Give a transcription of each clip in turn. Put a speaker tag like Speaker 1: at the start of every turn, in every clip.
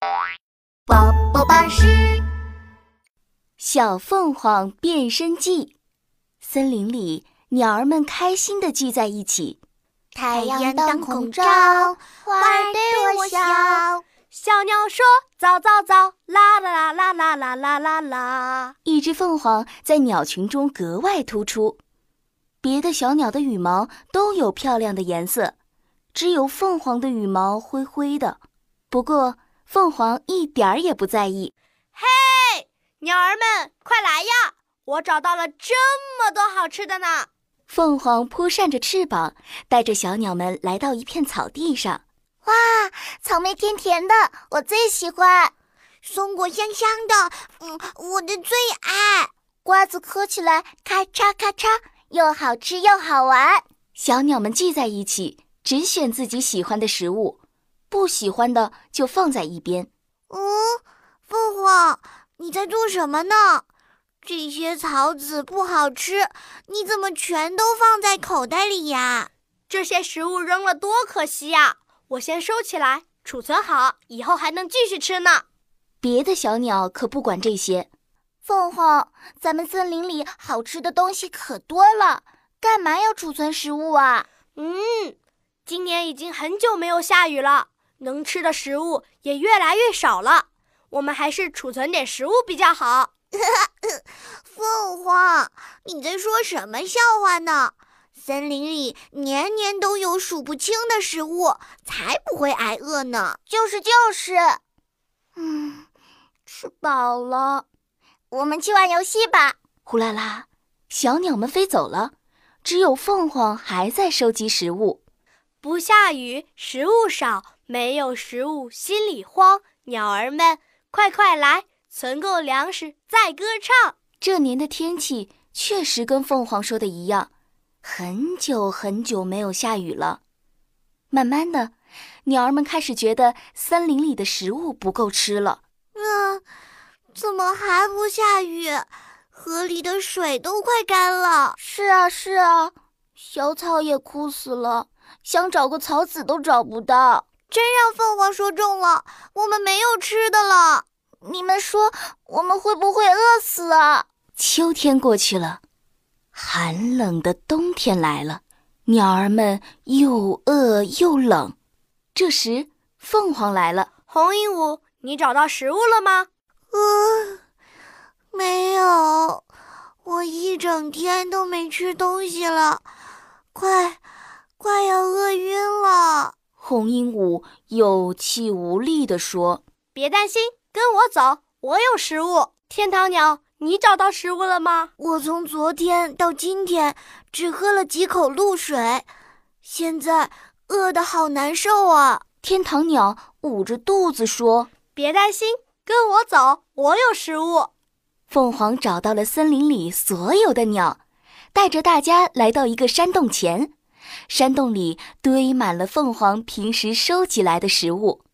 Speaker 1: 宝宝巴士
Speaker 2: 小凤凰变身记。森林里，鸟儿们开心地聚在一起。
Speaker 1: 太阳当空照，花儿对我笑。
Speaker 3: 小鸟说：“早早早，啦啦啦啦啦啦啦啦。”
Speaker 2: 一只凤凰在鸟群中格外突出。别的小鸟的羽毛都有漂亮的颜色，只有凤凰的羽毛灰灰的。不过，凤凰一点儿也不在意。
Speaker 3: 嘿，鸟儿们，快来呀！我找到了这么多好吃的呢！
Speaker 2: 凤凰扑扇着翅膀，带着小鸟们来到一片草地上。
Speaker 1: 哇，草莓甜甜的，我最喜欢；松果香香的，嗯，我的最爱。瓜子嗑起来咔嚓咔嚓。又好吃又好玩，
Speaker 2: 小鸟们聚在一起，只选自己喜欢的食物，不喜欢的就放在一边。
Speaker 1: 嗯，凤凰，你在做什么呢？这些草籽不好吃，你怎么全都放在口袋里呀？
Speaker 3: 这些食物扔了多可惜呀！我先收起来，储存好，以后还能继续吃呢。
Speaker 2: 别的小鸟可不管这些。
Speaker 1: 凤凰，咱们森林里好吃的东西可多了，干嘛要储存食物啊？
Speaker 3: 嗯，今年已经很久没有下雨了，能吃的食物也越来越少了，我们还是储存点食物比较好。
Speaker 1: 凤凰，你在说什么笑话呢？森林里年年都有数不清的食物，才不会挨饿呢。就是就是，嗯，吃饱了。我们去玩游戏吧！
Speaker 2: 呼啦啦，小鸟们飞走了，只有凤凰还在收集食物。
Speaker 3: 不下雨，食物少，没有食物心里慌。鸟儿们，快快来，存够粮食再歌唱。
Speaker 2: 这年的天气确实跟凤凰说的一样，很久很久没有下雨了。慢慢的，鸟儿们开始觉得森林里的食物不够吃了。
Speaker 1: 嗯。怎么还不下雨？河里的水都快干了。是啊，是啊，小草也枯死了，想找个草籽都找不到。真让凤凰说中了，我们没有吃的了。你们说我们会不会饿死啊？
Speaker 2: 秋天过去了，寒冷的冬天来了，鸟儿们又饿又冷。这时，凤凰来了。
Speaker 3: 红鹦鹉，你找到食物了吗？
Speaker 1: 嗯，没有，我一整天都没吃东西了，快，
Speaker 2: 红鹦鹉有气无力地说：“
Speaker 3: 别担心，跟我走，我有食物。”天堂鸟，你找到食物了吗？
Speaker 1: 我从昨天到今天只喝了几口露水，现在饿得好难受啊！
Speaker 2: 天堂鸟捂着肚子说：“
Speaker 3: 别担心。”跟我走，我有食物。
Speaker 2: 凤凰找到了森林里所有的鸟，带着大家来到一个山洞前。山洞里堆满了凤凰平时收集来的食物。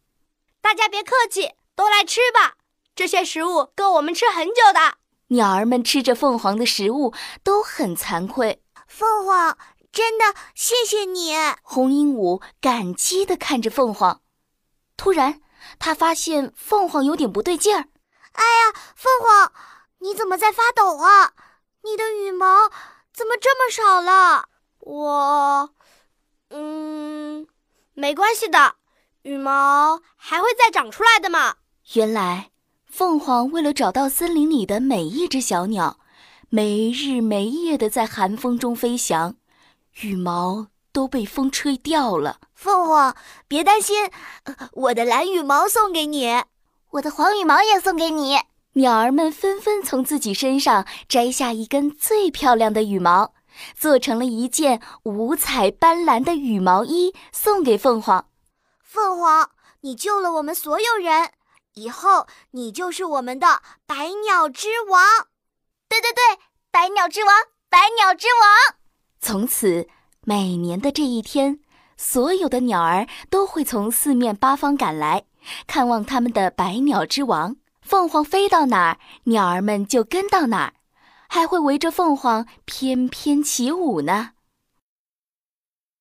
Speaker 3: 大家别客气，都来吃吧。这些食物够我们吃很久的。
Speaker 2: 鸟儿们吃着凤凰的食物，都很惭愧。
Speaker 1: 凤凰，真的谢谢你。
Speaker 2: 红鹦鹉感激地看着凤凰。突然。他发现凤凰有点不对劲儿。
Speaker 1: 哎呀，凤凰，你怎么在发抖啊？你的羽毛怎么这么少了？
Speaker 3: 我，嗯，没关系的，羽毛还会再长出来的嘛。
Speaker 2: 原来，凤凰为了找到森林里的每一只小鸟，没日没夜的在寒风中飞翔，羽毛。都被风吹掉了。
Speaker 1: 凤凰，别担心，我的蓝羽毛送给你，我的黄羽毛也送给你。
Speaker 2: 鸟儿们纷纷从自己身上摘下一根最漂亮的羽毛，做成了一件五彩斑斓的羽毛衣，送给凤凰。
Speaker 1: 凤凰，你救了我们所有人，以后你就是我们的百鸟之王。对对对，百鸟之王，百鸟之王。
Speaker 2: 从此。每年的这一天，所有的鸟儿都会从四面八方赶来，看望他们的百鸟之王。凤凰飞到哪儿，鸟儿们就跟到哪儿，还会围着凤凰翩翩起舞呢。